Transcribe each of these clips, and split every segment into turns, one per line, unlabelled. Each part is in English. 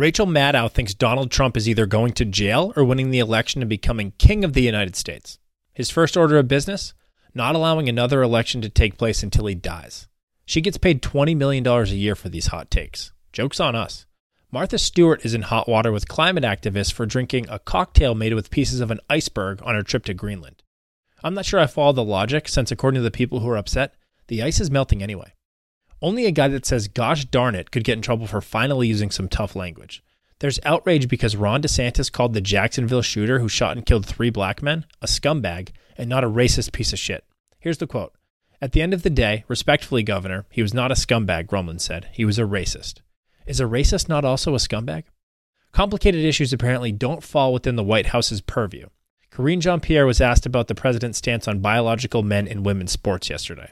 Rachel Maddow thinks Donald Trump is either going to jail or winning the election and becoming king of the United States. His first order of business? Not allowing another election to take place until he dies. She gets paid $20 million a year for these hot takes. Joke's on us. Martha Stewart is in hot water with climate activists for drinking a cocktail made with pieces of an iceberg on her trip to Greenland. I'm not sure I follow the logic, since according to the people who are upset, the ice is melting anyway. Only a guy that says gosh darn it could get in trouble for finally using some tough language. There's outrage because Ron DeSantis called the Jacksonville shooter who shot and killed three black men a scumbag and not a racist piece of shit. Here's the quote At the end of the day, respectfully, Governor, he was not a scumbag, Grumlin said. He was a racist. Is a racist not also a scumbag? Complicated issues apparently don't fall within the White House's purview. Karine Jean Pierre was asked about the president's stance on biological men and women's sports yesterday.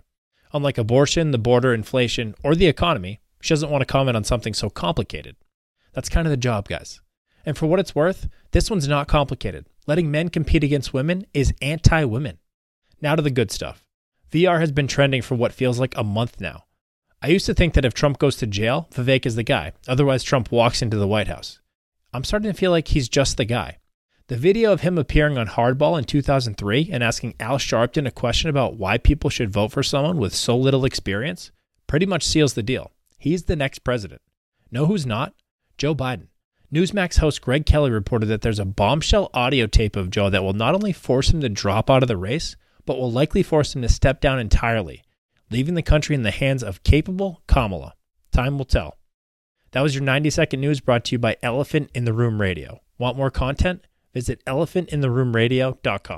Unlike abortion, the border, inflation, or the economy, she doesn't want to comment on something so complicated. That's kind of the job, guys. And for what it's worth, this one's not complicated. Letting men compete against women is anti women. Now to the good stuff. VR has been trending for what feels like a month now. I used to think that if Trump goes to jail, Vivek is the guy. Otherwise, Trump walks into the White House. I'm starting to feel like he's just the guy. The video of him appearing on Hardball in 2003 and asking Al Sharpton a question about why people should vote for someone with so little experience pretty much seals the deal. He's the next president. Know who's not? Joe Biden. Newsmax host Greg Kelly reported that there's a bombshell audio tape of Joe that will not only force him to drop out of the race, but will likely force him to step down entirely, leaving the country in the hands of capable Kamala. Time will tell. That was your 90 second news brought to you by Elephant in the Room Radio. Want more content? Visit elephantintheroomradio.com.